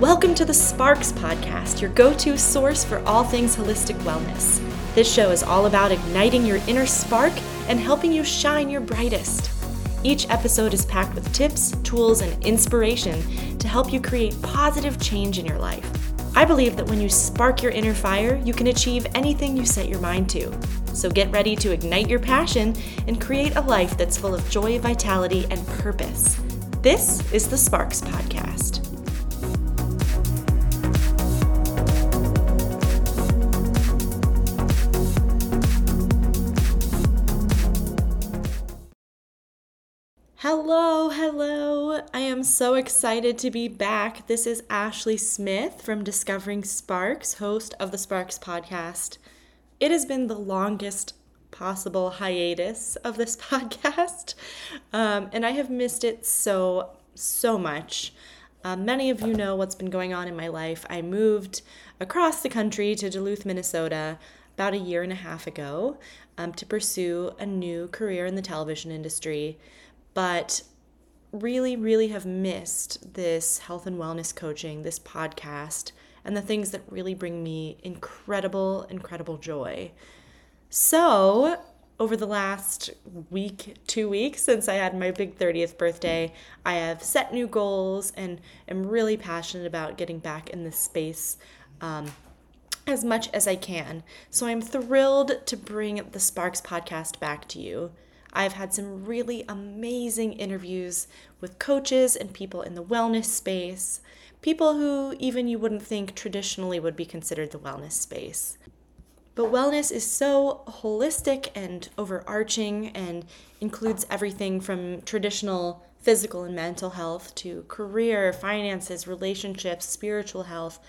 Welcome to the Sparks Podcast, your go to source for all things holistic wellness. This show is all about igniting your inner spark and helping you shine your brightest. Each episode is packed with tips, tools, and inspiration to help you create positive change in your life. I believe that when you spark your inner fire, you can achieve anything you set your mind to. So get ready to ignite your passion and create a life that's full of joy, vitality, and purpose. This is the Sparks Podcast. So excited to be back. This is Ashley Smith from Discovering Sparks, host of the Sparks podcast. It has been the longest possible hiatus of this podcast, um, and I have missed it so, so much. Uh, many of you know what's been going on in my life. I moved across the country to Duluth, Minnesota about a year and a half ago um, to pursue a new career in the television industry but really, really have missed this health and wellness coaching, this podcast, and the things that really bring me incredible, incredible joy. So, over the last week, two weeks since I had my big 30th birthday, I have set new goals and am really passionate about getting back in this space um, as much as I can. So I'm thrilled to bring the Sparks podcast back to you. I've had some really amazing interviews with coaches and people in the wellness space, people who even you wouldn't think traditionally would be considered the wellness space. But wellness is so holistic and overarching and includes everything from traditional physical and mental health to career, finances, relationships, spiritual health,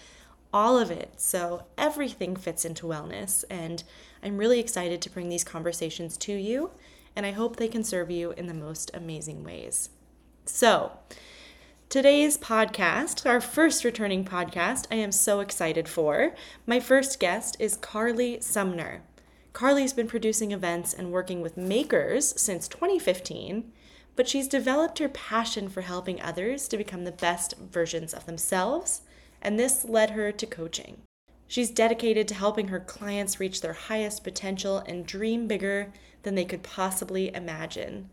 all of it. So everything fits into wellness. And I'm really excited to bring these conversations to you and I hope they can serve you in the most amazing ways. So, today's podcast, our first returning podcast, I am so excited for. My first guest is Carley Sumner. Carley's been producing events and working with makers since 2015, but she's developed her passion for helping others to become the best versions of themselves, and this led her to coaching. She's dedicated to helping her clients reach their highest potential and dream bigger than they could possibly imagine.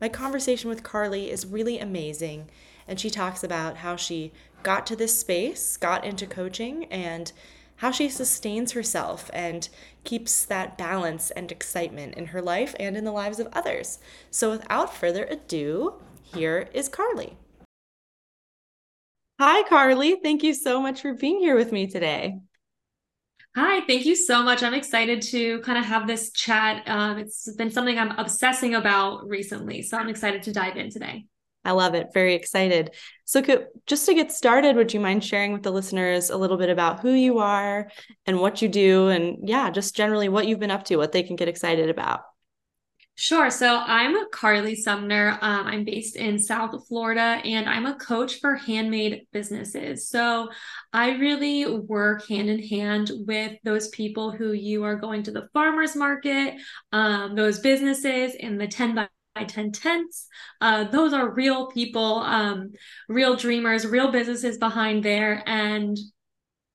My conversation with Carley is really amazing, and she talks about how she got to this space, got into coaching, and how she sustains herself and keeps that balance and excitement in her life and in the lives of others. So, without further ado, here is Carley. Hi, Carley. Thank you so much for being here with me today. Hi, thank you so much. I'm excited to kind of have this chat. Um, it's been something I'm obsessing about recently, so I'm excited to dive in today. I love it. Very excited. So, could, just to get started, would you mind sharing with the listeners a little bit about who you are and what you do, and yeah, just generally what you've been up to, what they can get excited about? Sure. So I'm Carley Sumner. Um, I'm based in South Florida and I'm a coach for handmade businesses. So I really work hand in hand with those people who you are going to the farmer's market, um, those businesses in the 10 by by 10 tents. Uh, those are real people, um, real dreamers, real businesses behind there. And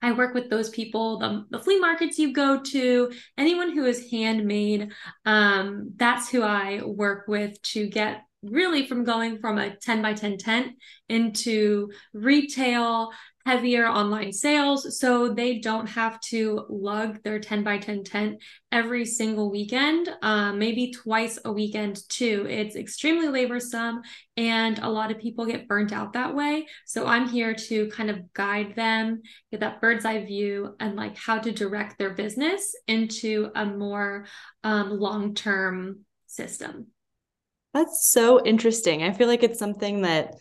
I work with those people, the, the flea markets you go to, anyone who is handmade. Um, that's who I work with to get really from going from a 10 by 10 tent into retail heavier online sales so they don't have to lug their 10 by 10 tent every single weekend um, maybe twice a weekend too. It's extremely laborsome and a lot of people get burnt out that way. So i'm here to kind of guide them get that bird's eye view and like how to direct their business into a more um, long-term system. That's so interesting. I feel like it's something that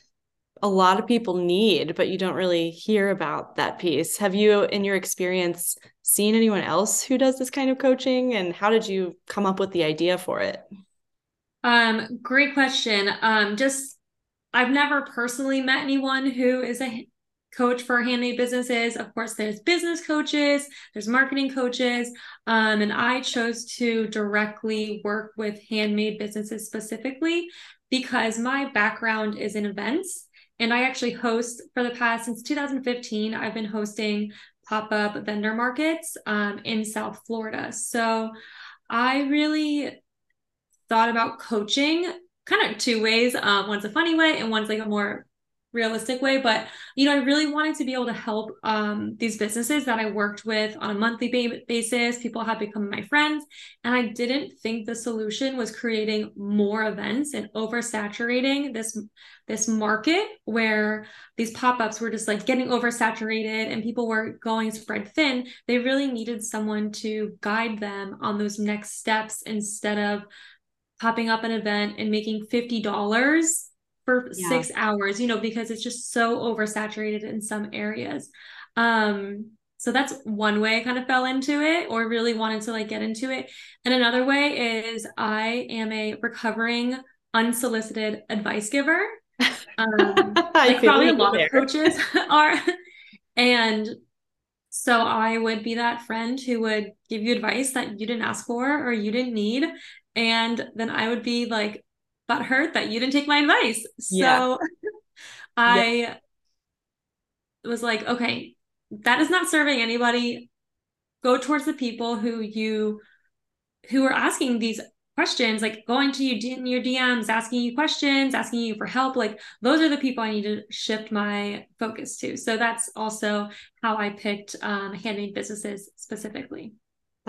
a lot of people need, but you don't really hear about that piece. Have you, in your experience, seen anyone else who does this kind of coaching? And how did you come up with the idea for it? Um, great question. Um, just I've never personally met anyone who is a coach for handmade businesses. Of course, there's business coaches, there's marketing coaches, um, and I chose to directly work with handmade businesses specifically because my background is in events And I actually host for the past since 2015, I've been hosting pop up vendor markets um, in South Florida. So I really thought about coaching kind of two ways. Um, one's a funny way, and one's like a more realistic way but you know i really wanted to be able to help um, these businesses that i worked with on a monthly ba- basis. People have become my friends and i didn't think the solution was creating more events and oversaturating this this market where these pop-ups were just like getting oversaturated and people were going spread thin. They really needed someone to guide them on those next steps instead of popping up an event and making $50 for yeah. six hours, you know, because it's just so oversaturated in some areas. Um, so that's one way I kind of fell into it or really wanted to like get into it. And another way is I am a recovering unsolicited advice giver. Um, like probably a lot there. of coaches are. and so I would be that friend who would give you advice that you didn't ask for or you didn't need. And then I would be like but hurt that you didn't take my advice. Yeah. So I yeah. was like, okay, that is not serving anybody. Go towards the people who you who are asking these questions, like going to you your DMs, asking you questions, asking you for help. Like those are the people I need to shift my focus to. So that's also how I picked um, handmade businesses specifically.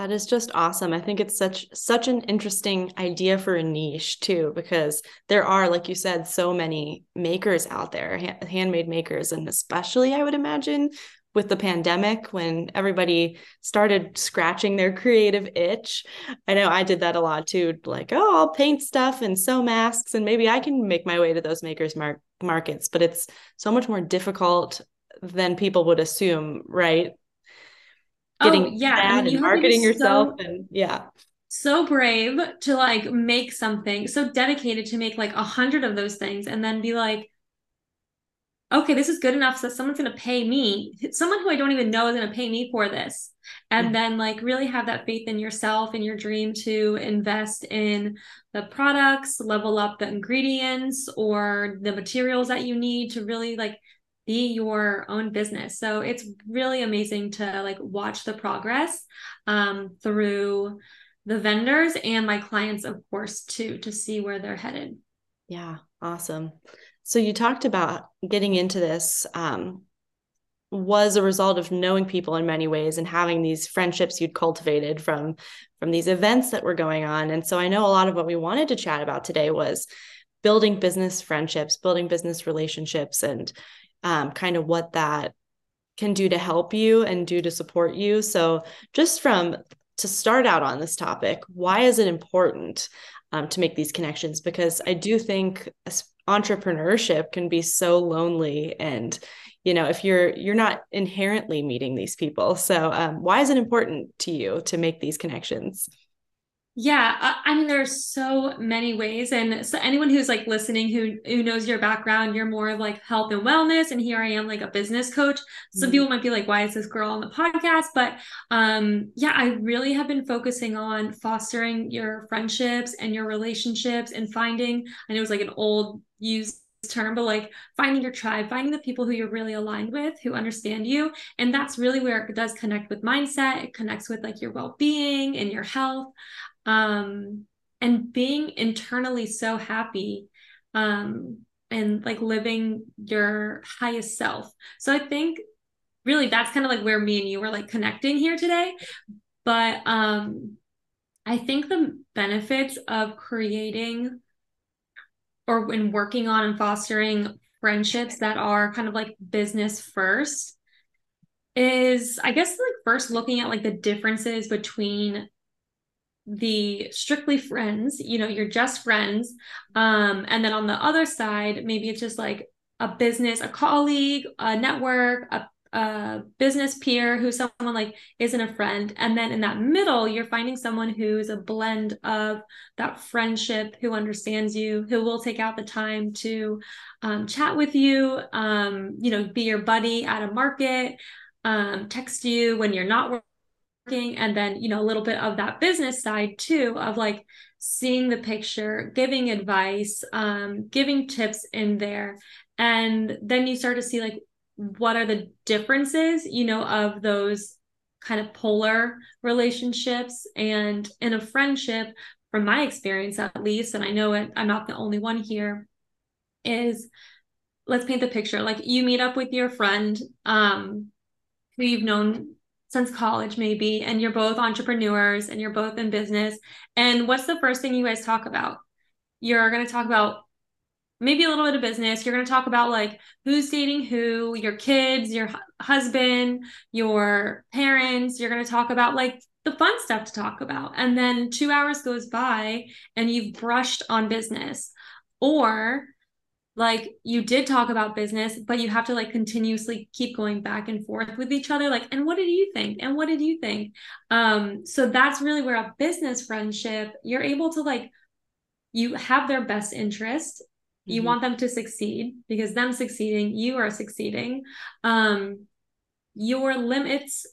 That is just awesome. I think it's such such an interesting idea for a niche too because there are like you said so many makers out there, ha- handmade makers and especially I would imagine with the pandemic when everybody started scratching their creative itch. I know I did that a lot too like oh, I'll paint stuff and sew masks and maybe I can make my way to those makers mar- markets, but it's so much more difficult than people would assume, right? Oh, getting oh, yeah, I mean, you and marketing yourself so, and yeah so brave to like make something so dedicated to make like a hundred of those things and then be like okay this is good enough so someone's going to pay me someone who i don't even know is going to pay me for this and yeah. then like really have that faith in yourself and your dream to invest in the products level up the ingredients or the materials that you need to really like be your own business. So it's really amazing to like watch the progress um, through the vendors and my clients, of course, too, to see where they're headed. Yeah, awesome. So you talked about getting into this um, was a result of knowing people in many ways and having these friendships you'd cultivated from from these events that were going on. And so I know a lot of what we wanted to chat about today was building business friendships, building business relationships, and um, kind of what that can do to help you and do to support you. So, just from to start out on this topic, why is it important um, to make these connections? Because I do think entrepreneurship can be so lonely and you know if you're you're not inherently meeting these people so um, why is it important to you to make these connections yeah, I mean, there's so many ways, and so anyone who's like listening, who who knows your background, you're more of like health and wellness, and here I am, like a business coach. Some mm-hmm. people might be like, "Why is this girl on the podcast?" But um, yeah, I really have been focusing on fostering your friendships and your relationships, and finding. I know it's like an old used term, but like finding your tribe, finding the people who you're really aligned with, who understand you. And that's really where it does connect with mindset. It connects with like your well being and your health um, and being internally so happy um, and like living your highest self. So I think really that's kind of like where me and you were like connecting here today. But um, I think the benefits of creating or when working on and fostering friendships that are kind of like business first is I guess like first looking at like the differences between the strictly friends, you know, you're just friends. Um, and then on the other side, maybe it's just like a business, a colleague, a network, a, a business peer who's someone like isn't a friend. And then in that middle, you're finding someone who's a blend of that friendship, who understands you, who will take out the time to um, chat with you, um, you know, be your buddy at a market, um, text you when you're not working and then you know a little bit of that business side too of like seeing the picture, giving advice, um, giving tips in there. And then you start to see like what are the differences, you know, of those kind of polar relationships and in a friendship from my experience at least and i know it i'm not the only one here is let's paint the picture like you meet up with your friend um who you've known since college maybe and you're both entrepreneurs and you're both in business and what's the first thing you guys talk about you're going to talk about maybe a little bit of business. You're going to talk about like who's dating who, your kids, your husband, your parents. You're going to talk about like the fun stuff to talk about. And then two hours goes by and you've brushed on business. Or like you did talk about business, but you have to like continuously keep going back and forth with each other. Like, and what did you think? And what did you think? Um, so that's really where a business friendship, you're able to like you have their best interest you mm-hmm. want them to succeed because them succeeding you are succeeding um your limits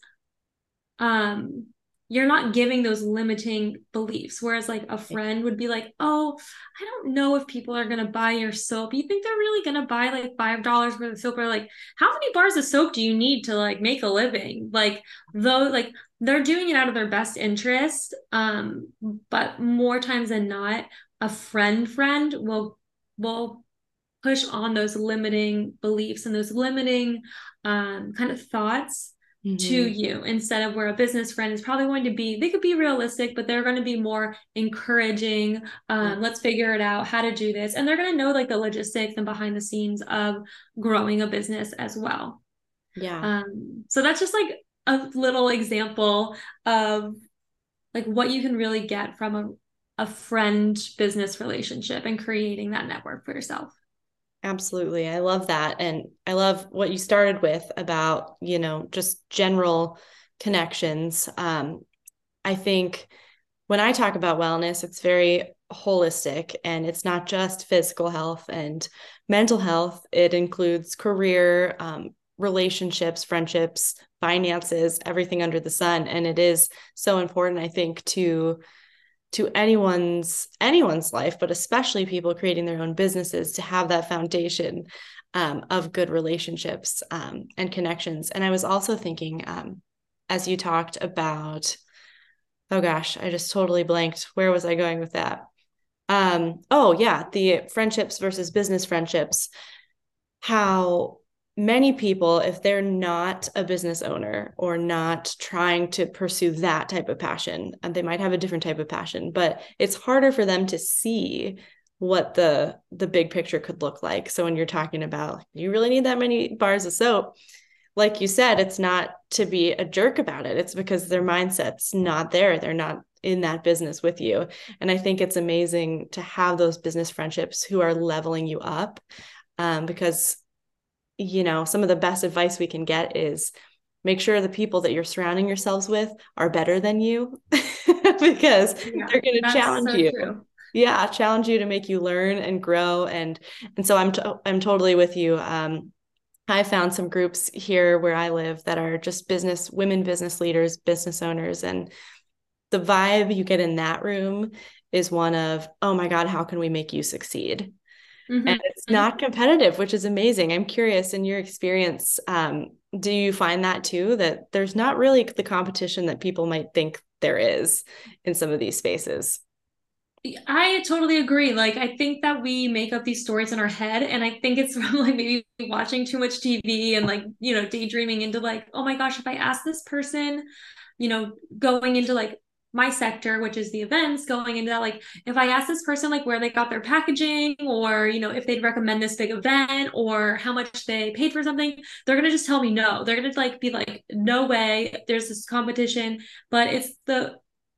um you're not giving those limiting beliefs. Whereas like a friend would be like oh i don't know if people are going to buy your soap. You think they're really going to buy like five dollars worth of soap? Or like how many bars of soap do you need to like make a living? Like though like they're doing it out of their best interest um but more times than not a friend friend will will push on those limiting beliefs and those limiting um, kind of thoughts mm-hmm. to you instead of where a business friend is probably going to be. They could be realistic but they're going to be more encouraging um, let's figure it out how to do this. And they're going to know like the logistics and behind the scenes of growing a business as well. Yeah. Um, so that's just like a little example of like what you can really get from a a friend business relationship and creating that network for yourself. Absolutely. I love that. And I love what you started with about, you know, just general connections. Um, I think when I talk about wellness, it's very holistic and it's not just physical health and mental health, it includes career, um, relationships, friendships, finances, everything under the sun. And it is so important, I think, to to anyone's anyone's life but especially people creating their own businesses to have that foundation um, of good relationships um, and connections. And i was also thinking um, as you talked about oh gosh i just totally blanked. Where was i going with that? Um, oh yeah the friendships versus business friendships. How many people, if they're not a business owner or not trying to pursue that type of passion, and they might have a different type of passion, but it's harder for them to see what the the big picture could look like. So when you're talking about you really need that many bars of soap, like you said, it's not to be a jerk about it. It's because their mindset's not there. They're not in that business with you. And I think it's amazing to have those business friendships who are leveling you up um, because you know, some of the best advice we can get is make sure the people that you're surrounding yourselves with are better than you because yeah, they're going to challenge so you. True. Yeah, challenge you to make you learn and grow and and so I'm to- I'm totally with you. Um I found some groups here where I live that are just business women business leaders, business owners and the vibe you get in that room is one of, "Oh my god, how can we make you succeed?" Mm-hmm. and it's mm-hmm. not competitive which is amazing i'm curious in your experience um, do you find that too that there's not really the competition that people might think there is in some of these spaces I totally agree. Like, I think that we make up these stories in our head, and I think it's from like maybe watching too much TV and like, you know, daydreaming into like, oh my gosh, if I ask this person, you know, going into like my sector which is the events going into that like if i ask this person like where they got their packaging or you know if they'd recommend this big event or how much they paid for something they're going to just tell me no they're going to like be like no way there's this competition but it's the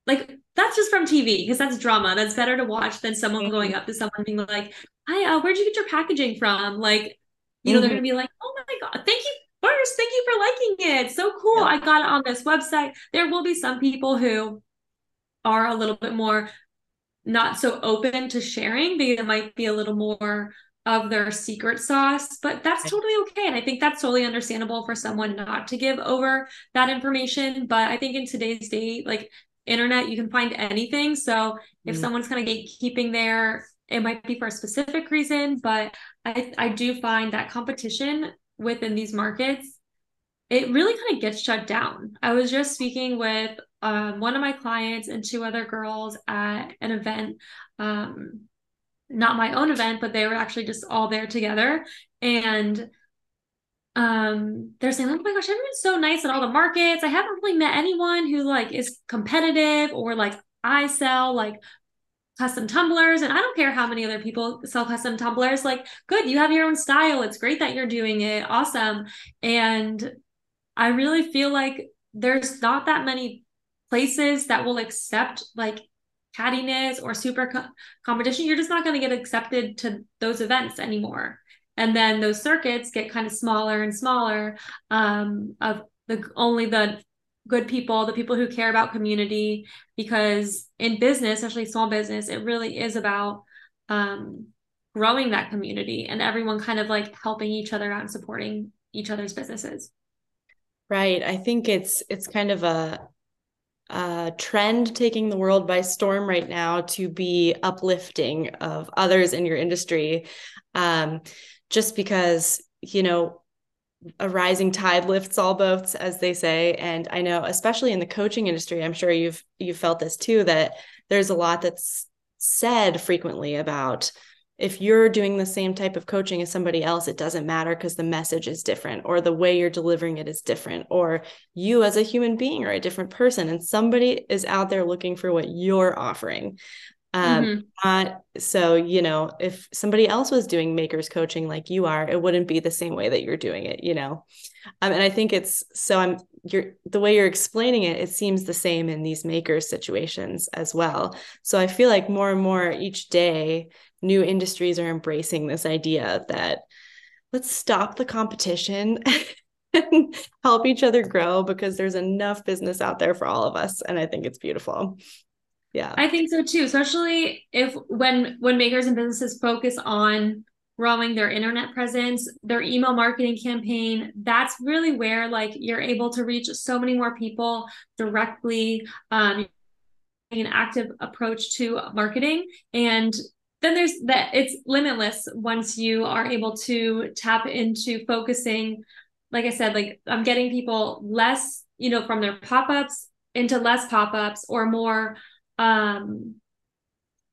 like that's just from tv because that's drama that's better to watch than someone mm-hmm. going up to someone being like hi uh, where'd you get your packaging from like you know mm-hmm. they're going to be like oh my god thank you first thank you for liking it so cool yeah. i got it on this website there will be some people who are a little bit more not so open to sharing because it might be a little more of their secret sauce, but that's totally okay. And I think that's totally understandable for someone not to give over that information. But I think in today's day, like internet you can find anything so if mm someone's kind of gatekeeping there it might be for a specific reason but i i do find that competition within these markets it really kind of gets shut down. I was just speaking with um, one of my clients and two other girls at an event um, not my own event but they were actually just all there together. And um they're saying oh my gosh everyone's so nice at all the markets. I haven't really met anyone who like is competitive or like i sell like custom tumblers. And i don't care how many other people sell custom tumblers. Like good you have your own style. It's great that you're doing it. Awesome. And i really feel like there's not that many places that will accept like cattiness or super co- competition. You're just not going to get accepted to those events anymore. And then those circuits get kind of smaller and smaller um, of the only the good people the people who care about community because in business especially small business it really is about um, growing that community and everyone kind of like helping each other out and supporting each other's businesses right i think it's it's kind of a uh, trend taking the world by storm right now to be uplifting of others in your industry. Um, just because, you know, a rising tide lifts all boats as they say and i know especially in the coaching industry i'm sure you've you've felt this too that there's a lot that's said frequently about if you're doing the same type of coaching as somebody else it doesn't matter because the message is different or the way you're delivering it is different or you as a human being are a different person and somebody is out there looking for what you're offering. Um mm-hmm. uh, so you know if somebody else was doing makers coaching like you are it wouldn't be the same way that you're doing it you know? Um, and i think it's so i'm you're the way you're explaining it it seems the same in these makers situations as well. So i feel like more and more each day new industries are embracing this idea that let's stop the competition and help each other grow because there's enough business out there for all of us and i think it's beautiful. Yeah. I think so too especially if when when makers and businesses focus on growing their internet presence their email marketing campaign that's really where like you're able to reach so many more people directly um an active approach to marketing and then there's that it's limitless once you are able to tap into focusing like i said like i'm getting people less you know from their pop-ups into less pop-ups or more um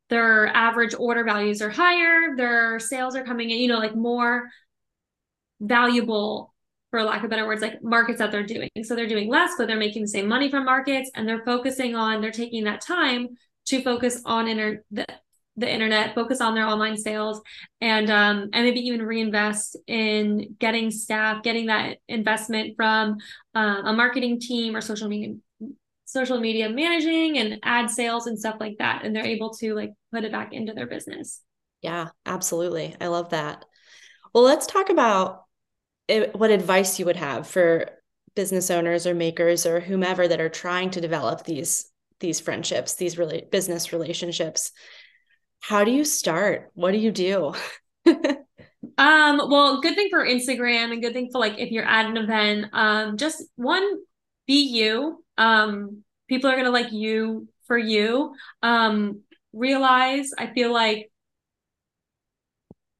their average order values are higher their sales are coming in you know like more valuable for lack of better words like markets that they're doing. So they're doing less but they're making the same money from markets and they're focusing on they're taking that time to focus on inner the internet focus on their online sales and um and maybe even reinvest in getting staff getting that investment from um, a marketing team or social media social media managing and ad sales and stuff like that and they're able to like put it back into their business. Yeah absolutely. I love that. Well let's talk about it, what advice you would have for business owners or makers or whomever that are trying to develop these these friendships these really business relationships how do you start? What do you do? Um well good thing for instagram and good thing for like if you're at an event um just one be you. Um people are to like you for you. Um realize i feel like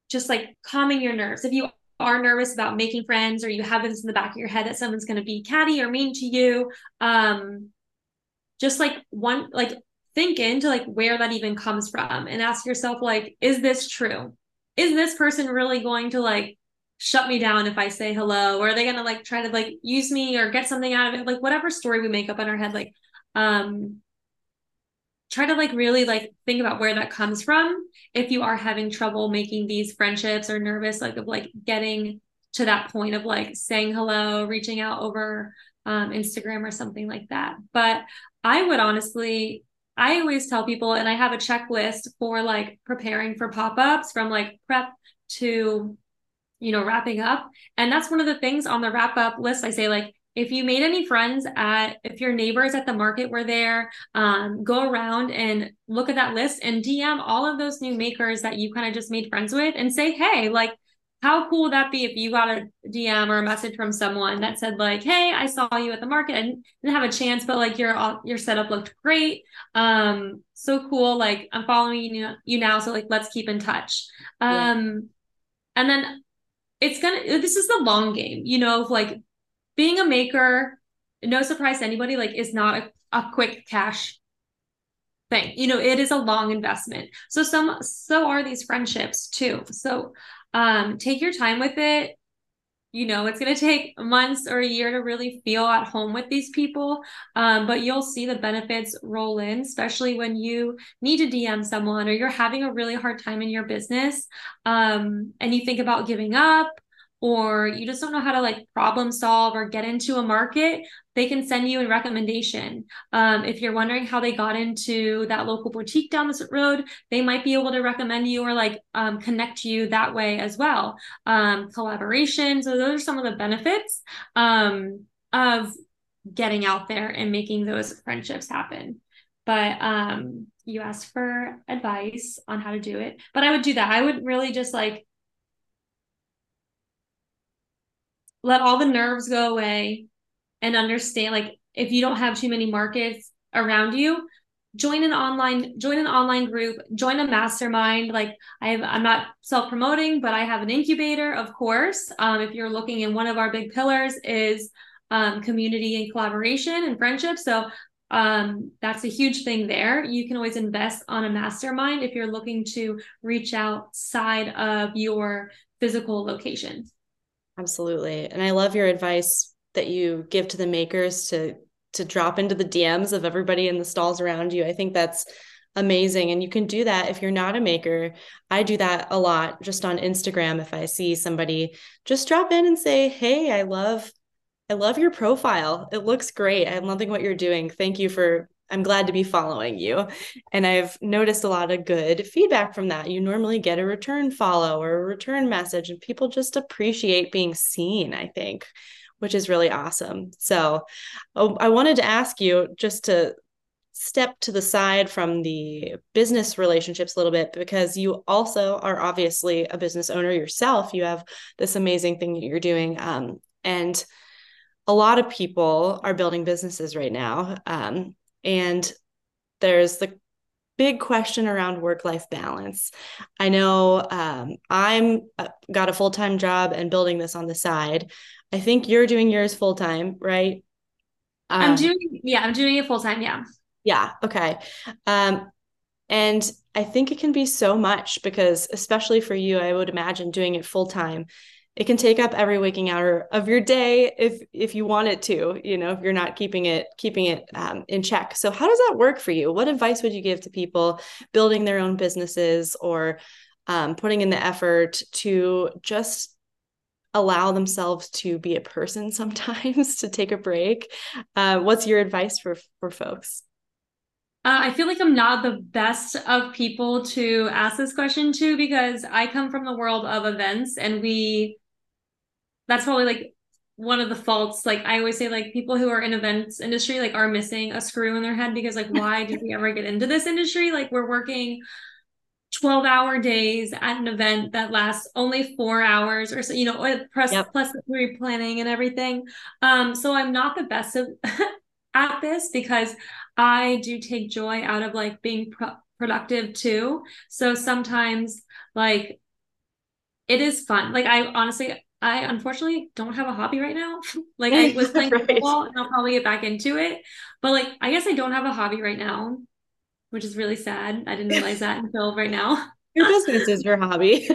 just like calming your nerves. If you are nervous about making friends or you have this in the back of your head that someone's to be catty or mean to you um just like one like think into like where that even comes from and ask yourself like is this true is this person really going to like shut me down if I say hello? Or are they gonna like try to like use me or get something out of it? Like whatever story we make up in our head, like um try to like really like think about where that comes from if you are having trouble making these friendships or nervous like of like getting to that point of like saying hello reaching out over um, instagram or something like that but i would honestly i always tell people and i have a checklist for like preparing for pop-ups from like prep to you know, wrapping up. And that's one of the things on the wrap up list. I say, like, if you made any friends at, if your neighbors at the market were there, um, go around and look at that list and DM all of those new makers that you kind of just made friends with and say, hey, like, how cool would that be if you got a DM or a message from someone that said like, "Hey, I saw you at the market. I didn't have a chance, but like your your setup looked great. Um, so cool. Like I'm following you you now, so like let's keep in touch." Um, yeah. and then it's gonna. This is the long game, you know, of like being a maker. No surprise to anybody, like is not a, a quick cash thing. You know, it is a long investment. So some so are these friendships too. So um, take your time with it. You know, it's going to take months or a year to really feel at home with these people, um, but you'll see the benefits roll in, especially when you need to DM someone or you're having a really hard time in your business um, and you think about giving up or you just don't know how to like problem solve or get into a market, they can send you a recommendation. Um, if you're wondering how they got into that local boutique down the road, they might be able to recommend you or like um, connect you that way as well. Um, collaboration. So those are some of the benefits um, of getting out there and making those friendships happen. But um, you asked for advice on how to do it. But I would do that. I would really just like let all the nerves go away and understand like if you don't have too many markets around you join an online join an online group join a mastermind. Like i have i'm not self promoting but i have an incubator of course. Um, if you're looking in one of our big pillars is um, community and collaboration and friendship. So um, that's a huge thing there. You can always invest on a mastermind if you're looking to reach outside of your physical location. Absolutely. And I love your advice that you give to the makers to to drop into the DMs of everybody in the stalls around you. I think that's amazing and you can do that if you're not a maker. I do that a lot just on Instagram if I see somebody just drop in and say, "Hey, I love I love your profile. It looks great. I'm loving what you're doing. Thank you for I'm glad to be following you. And I've noticed a lot of good feedback from that. You normally get a return follow or a return message, and people just appreciate being seen, I think, which is really awesome. So oh, I wanted to ask you just to step to the side from the business relationships a little bit because you also are obviously a business owner yourself. You have this amazing thing that you're doing. Um, and a lot of people are building businesses right now. Um, and there's the big question around work life balance. I know um, I'm uh, got a full time job and building this on the side. I think you're doing yours full time, right? Um, I'm doing yeah, I'm doing it full time. Yeah. Yeah. Okay. Um, and I think it can be so much because, especially for you, I would imagine doing it full time it can take up every waking hour of your day if if you want it to you know if you're not keeping it keeping it um, in check. So how does that work for you? What advice would you give to people building their own businesses or um, putting in the effort to just allow themselves to be a person sometimes to take a break? Uh, what's your advice for for folks? Uh, I feel like I'm not the best of people to ask this question to because I come from the world of events and we that's probably like one of the faults. Like i always say like people who are in events industry like are missing a screw in their head because like why did we ever get into this industry? Like we're working 12 hour days at an event that lasts only four hours or so you know plus yep. plus the pre-planning and everything. Um so i'm not the best of at this because i do take joy out of like being pro- productive too. So sometimes like it is fun. Like i honestly I unfortunately don't have a hobby right now. like I was playing right. football and I'll probably get back into it. But like I guess I don't have a hobby right now, which is really sad. I didn't realize that until right now. Your business is your hobby.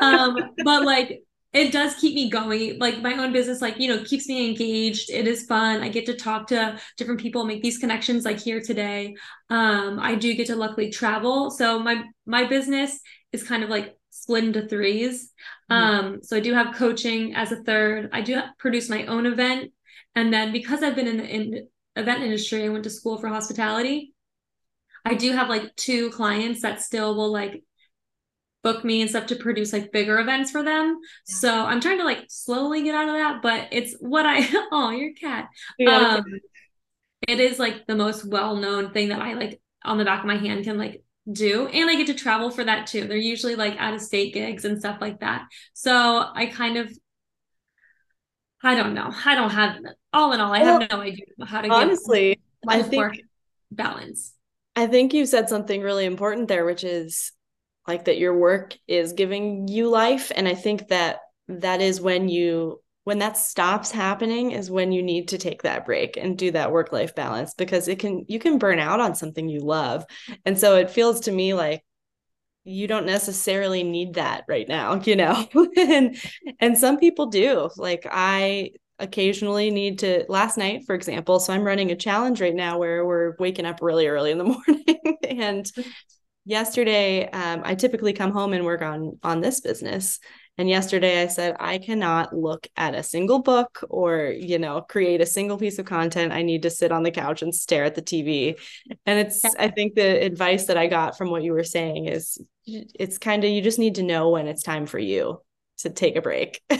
um, but like it does keep me going. Like my own business, like, you know, keeps me engaged. It is fun. I get to talk to different people, make these connections like here today. Um, I do get to luckily travel. So my my business is kind of like split into threes. Mm-hmm. Um, so I do have coaching as a third. I do produce my own event. And then because I've been in the in event industry, I went to school for hospitality. I do have like two clients that still will like book me and stuff to produce like bigger events for them. Yeah. So I'm trying to like slowly get out of that, but it's what I oh your cat. Yeah, um, it is like the most well known thing that I like on the back of my hand can like do. And I get to travel for that too. They're usually like out of state gigs and stuff like that. So I kind of I don't know. I don't have all in all, I well, have no idea how to honestly I think balance. I think you said something really important there, which is like that your work is giving you life. And I think that that is when you when that stops happening is when you need to take that break and do that work life balance because it can you can burn out on something you love. And so it feels to me like you don't necessarily need that right now you know? And and some people do. Like i occasionally need to last night for example so i'm running a challenge right now where we're waking up really early in the morning. And yesterday um, i typically come home and work on on this business and yesterday I said, I cannot look at a single book or, you know, create a single piece of content. I need to sit on the couch and stare at the TV. And it's, I think the advice that I got from what you were saying is it's kind of, you just need to know when it's time for you to take a break.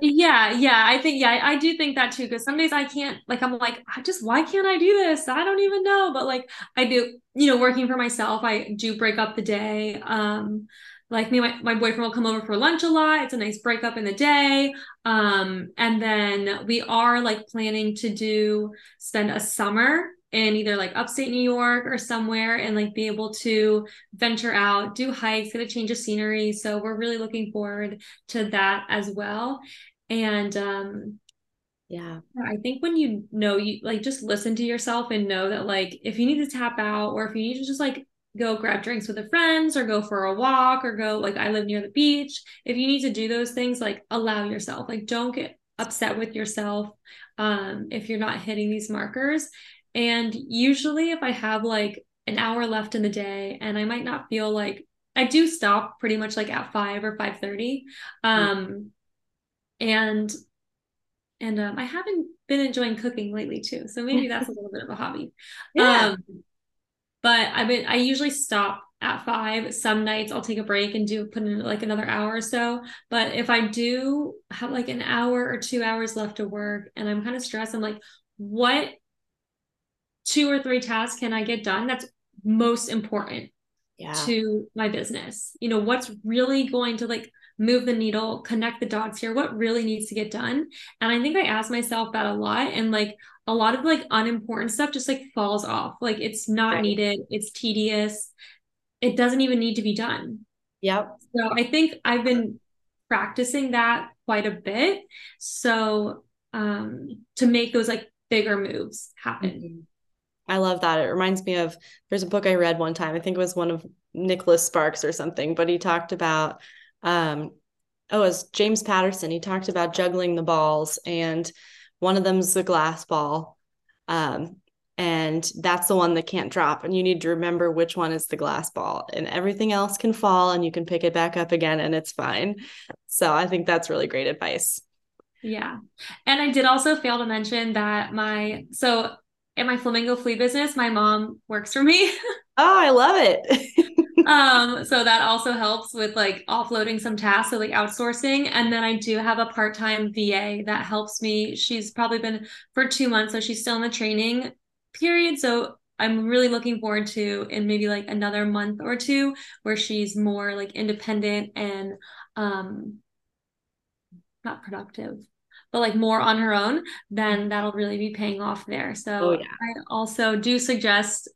yeah, yeah. I think, yeah, I do think that too. Cause some days I can't, like, I'm like, I just, why can't I do this? I don't even know. But like, I do, you know, working for myself, I do break up the day. Um, like me my, my boyfriend will come over for lunch a lot. It's a nice breakup in the day. Um, and then we are like planning to do spend a summer in either like upstate new york or somewhere and like be able to venture out do hikes get a change of scenery. So we're really looking forward to that as well. And um yeah i think when you know you like just listen to yourself and know that like if you need to tap out or if you need to just like go grab drinks with the friends or go for a walk or go like I live near the beach. If you need to do those things, like allow yourself. Like don't get upset with yourself um if you're not hitting these markers. And usually if I have like an hour left in the day and I might not feel like I do stop pretty much like at 5 or 5:30. Um and and um, I haven't been enjoying cooking lately too. So maybe that's a little bit of a hobby. Yeah. Um, but I mean, I usually stop at five. Some nights I'll take a break and do put in like another hour or so. But if I do have like an hour or two hours left to work and I'm kind of stressed, I'm like, what two or three tasks can I get done that's most important yeah. to my business? You know, what's really going to like move the needle, connect the dots here, what really needs to get done. And I think I ask myself that a lot. And like a lot of like unimportant stuff just like falls off. Like it's not right. needed, it's tedious, it doesn't even need to be done. Yep. So I think I've been practicing that quite a bit. So um to make those like bigger moves happen. Mm-hmm. I love that. It reminds me of there's a book I read one time. I think it was one of Nicholas Sparks or something, but he talked about um oh, it was James Patterson. He talked about juggling the balls and one of them's the glass ball. Um, and that's the one that can't drop. And you need to remember which one is the glass ball, and everything else can fall and you can pick it back up again and it's fine. So I think that's really great advice. Yeah. And I did also fail to mention that my, so in my flamingo flea business, my mom works for me. oh, I love it. um, so that also helps with like offloading some tasks, so like outsourcing. And then I do have a part-time VA that helps me. She's probably been for two months, so she's still in the training period. So I'm really looking forward to in maybe like another month or two where she's more like independent and um not productive but like more on her own, then that'll really be paying off there. So oh, yeah. I also do suggest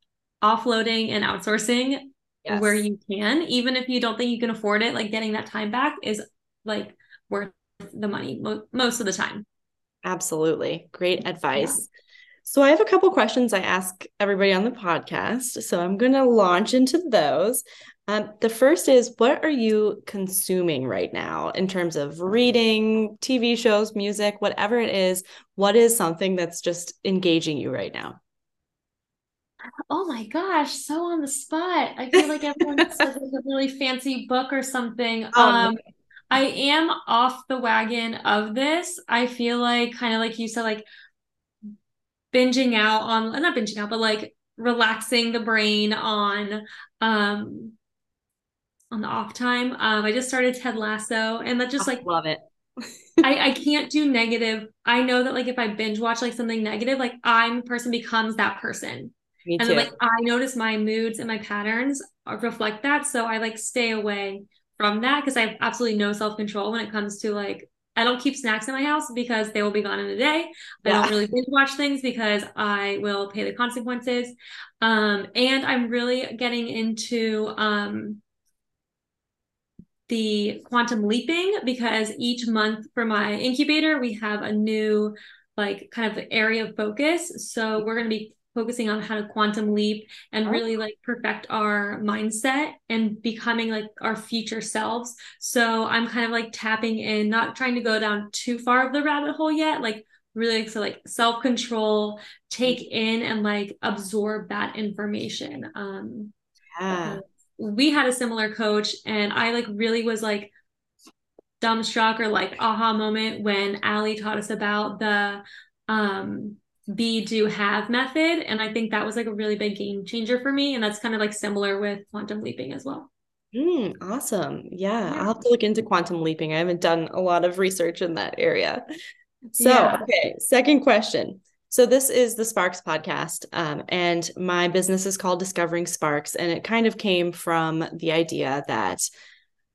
offloading and outsourcing yes. where you can, even if you don't think you can afford it, like getting that time back is like worth the money mo- most of the time. Absolutely. Great advice. Yeah. So I have a couple questions I ask everybody on the podcast. So I'm going to launch into those. Um, the first is what are you consuming right now in terms of reading, TV shows, music, whatever it is? What is something that's just engaging you right now? Oh my gosh, so on the spot. I feel like everyone says it's a really fancy book or something. Oh, um. I am off the wagon of this. I feel like kind of like you said, like binging out on not binging out, but like relaxing the brain on um on the off time. Um, I just started Ted Lasso, and that just like love it. I, I can't do negative. I know that like if I binge watch like something negative, like I'm person becomes that person Me and too. like I notice my moods and my patterns reflect that. So I like stay away from that because I have absolutely no self-control when it comes to like I don't keep snacks in my house because they will be gone in a day. Yeah. I don't really binge watch things because I will pay the consequences. Um, and I'm really getting into um, the quantum leaping because each month for my incubator, we have a new like kind of area of focus. So we're going to be focusing on how to quantum leap and really like perfect our mindset and becoming like our future selves. So I'm kind of like tapping in, not trying to go down too far of the rabbit hole yet, like really so like self-control, take in and like absorb that information. Um yeah. We had a similar coach and I like really was like dumbstruck or like aha moment when Ali taught us about the um be do have method and i think that was like a really big game changer for me and that's kind of like similar with quantum leaping as well. Mm, awesome. Yeah, yeah, i'll have to look into quantum leaping. I haven't done a lot of research in that area. So yeah. okay second question so this is the sparks podcast um, and my business is called discovering sparks and it kind of came from the idea that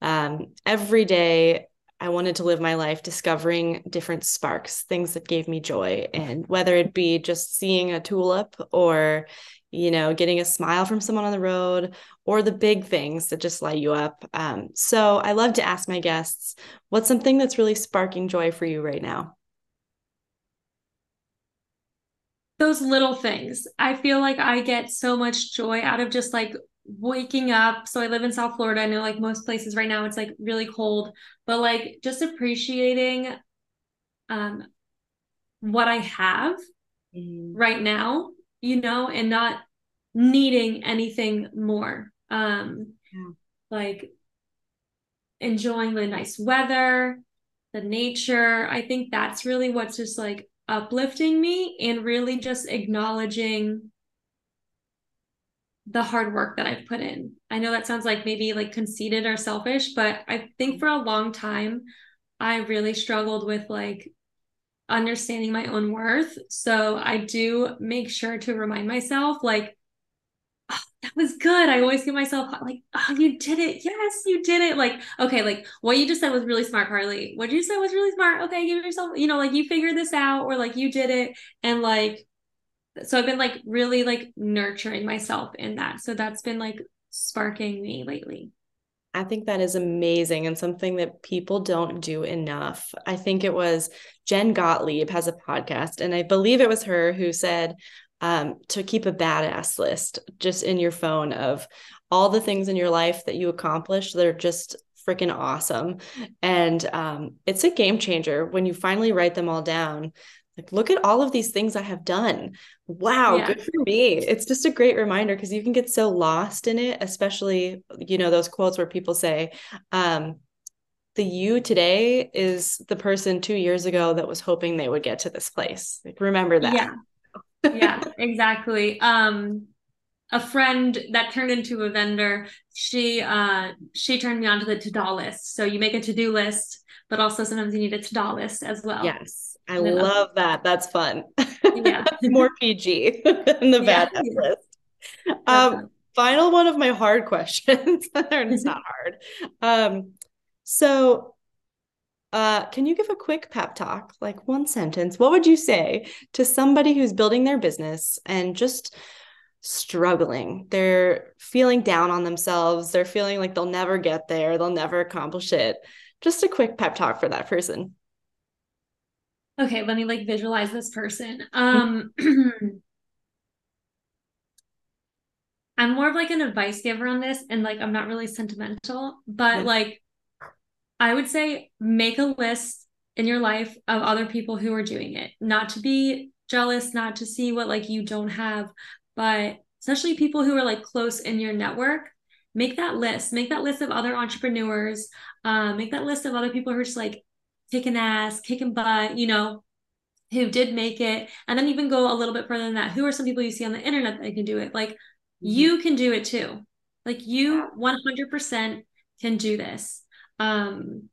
um, every day I wanted to live my life discovering different sparks, things that gave me joy. And whether it be just seeing a tulip or, you know, getting a smile from someone on the road or the big things that just light you up. Um, so I love to ask my guests, what's something that's really sparking joy for you right now? Those little things. I feel like I get so much joy out of just like waking up so i live in south florida i know like most places right now it's like really cold but like just appreciating um what i have mm-hmm. right now you know and not needing anything more um yeah. like enjoying the nice weather the nature i think that's really what's just like uplifting me and really just acknowledging the hard work that I've put in. I know that sounds like maybe like conceited or selfish, but I think for a long time I really struggled with like understanding my own worth. So I do make sure to remind myself like oh, that was good. I always give myself like, oh, you did it. Yes, you did it. Like, okay, like what you just said was really smart, Carley. What you said was really smart. Okay, give yourself, you know, like you figured this out or like you did it. And like so I've been like really like nurturing myself in that. So that's been like sparking me lately. I think that is amazing and something that people don't do enough. I think it was Jen Gottlieb has a podcast, and I believe it was her who said um, to keep a badass list just in your phone of all the things in your life that you accomplished that are just freaking awesome. And um, it's a game changer when you finally write them all down. Like look at all of these things i have done. Wow yeah. good for me. It's just a great reminder because you can get so lost in it especially you know those quotes where people say um the you today is the person two years ago that was hoping they would get to this place. Like remember that. Yeah yeah exactly um a friend that turned into a vendor she uh she turned me on to the to-do list so you make a to-do list but also sometimes you need a to-do list as well yes I love that. That's fun. Yeah. more PG than the bad yeah. list. Um, final one of my hard questions. it's not hard. Um, so uh, can you give a quick pep talk, like one sentence? What would you say to somebody who's building their business and just struggling? They're feeling down on themselves. They're feeling like they'll never get there. They'll never accomplish it. Just a quick pep talk for that person okay, let me like visualize this person. Um I'm more of like an advice giver on this and like I'm not really sentimental, but like I would say make a list in your life of other people who are doing it. Not to be jealous, not to see what like you don't have, but especially people who are like close in your network make that list make that list of other entrepreneurs um, make that list of other people who are just like kicking ass, kicking butt, you know, who did make it. And then even go a little bit further than that. Who are some people you see on the internet that can do it? Like mm-hmm. you can do it too. Like you 100% can do this. Um,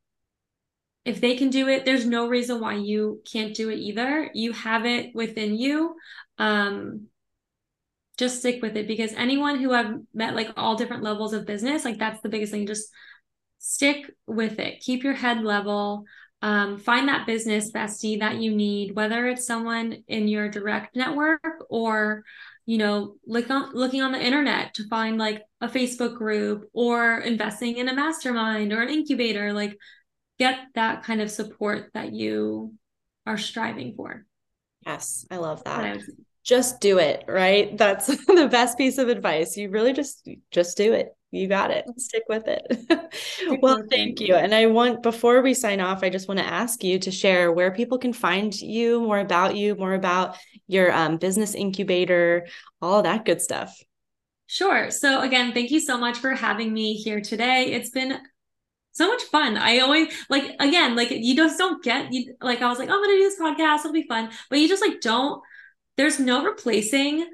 if they can do it, there's no reason why you can't do it either. You have it within you. Um, just stick with it because anyone who I've met like all different levels of business, like that's the biggest thing. Just stick with it. Keep your head level. Um, find that business bestie that you need, whether it's someone in your direct network or you know, look on looking on the internet to find like a Facebook group or investing in a mastermind or an incubator, like get that kind of support that you are striving for. Yes, I love that. Just do it, right? That's the best piece of advice. You really just just do it. You got it. Stick with it. well, thank you. And I want, before we sign off, I just want to ask you to share where people can find you, more about you, more about your um, business incubator, all that good stuff. Sure. So, again, thank you so much for having me here today. It's been so much fun. I always like again, like you just don't get you like I was like, oh, I'm gonna do this podcast, it'll be fun. But you just like don't there's no replacing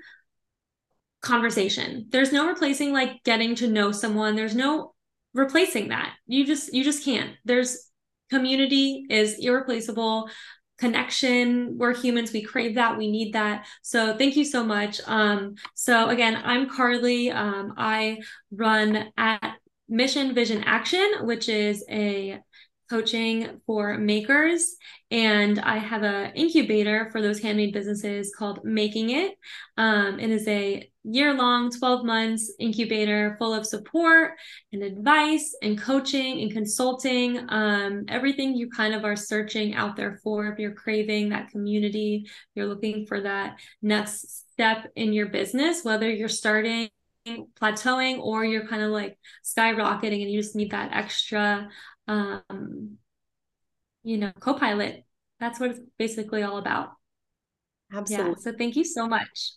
conversation. There's no replacing like getting to know someone. There's no replacing that. You just you just can't. There's community is irreplaceable connection we're humans we crave that we need that so thank you so much um so again i'm carley um i run at mission vision action which is a coaching for makers and i have an incubator for those handmade businesses called making it. Um, it is a year long 12 months incubator full of support and advice and coaching and consulting um, everything you kind of are searching out there for. If you're craving that community you're looking for that next step in your business whether you're starting plateauing or you're kind of like skyrocketing and you just need that extra um, you know, co-pilot. That's what it's basically all about. Absolutely. Yeah, so thank you so much.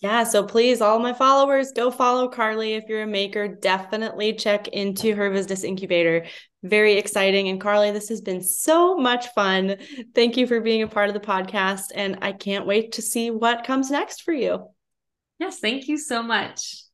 Yeah, so please, all my followers, go follow Carley if you're a maker. Definitely check into her business incubator. Very exciting. And Carley, this has been so much fun. Thank you for being a part of the podcast. And I can't wait to see what comes next for you. Yes, thank you so much.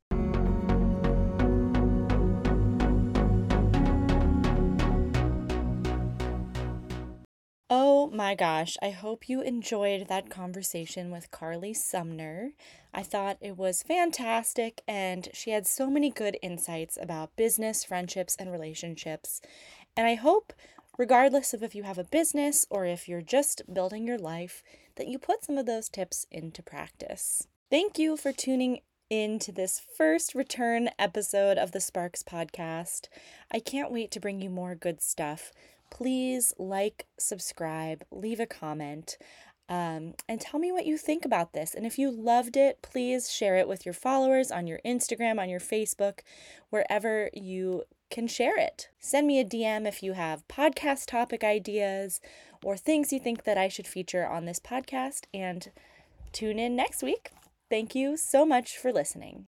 Oh my gosh, I hope you enjoyed that conversation with Carley Sumner. I thought it was fantastic, and she had so many good insights about business, friendships, and relationships. And I hope, regardless of if you have a business or if you're just building your life, that you put some of those tips into practice. Thank you for tuning in to this first return episode of the Sparks podcast. I can't wait to bring you more good stuff please like, subscribe, leave a comment, um, and tell me what you think about this. And if you loved it, please share it with your followers on your Instagram, on your Facebook, wherever you can share it. Send me a DM if you have podcast topic ideas or things you think that I should feature on this podcast. And tune in next week. Thank you so much for listening.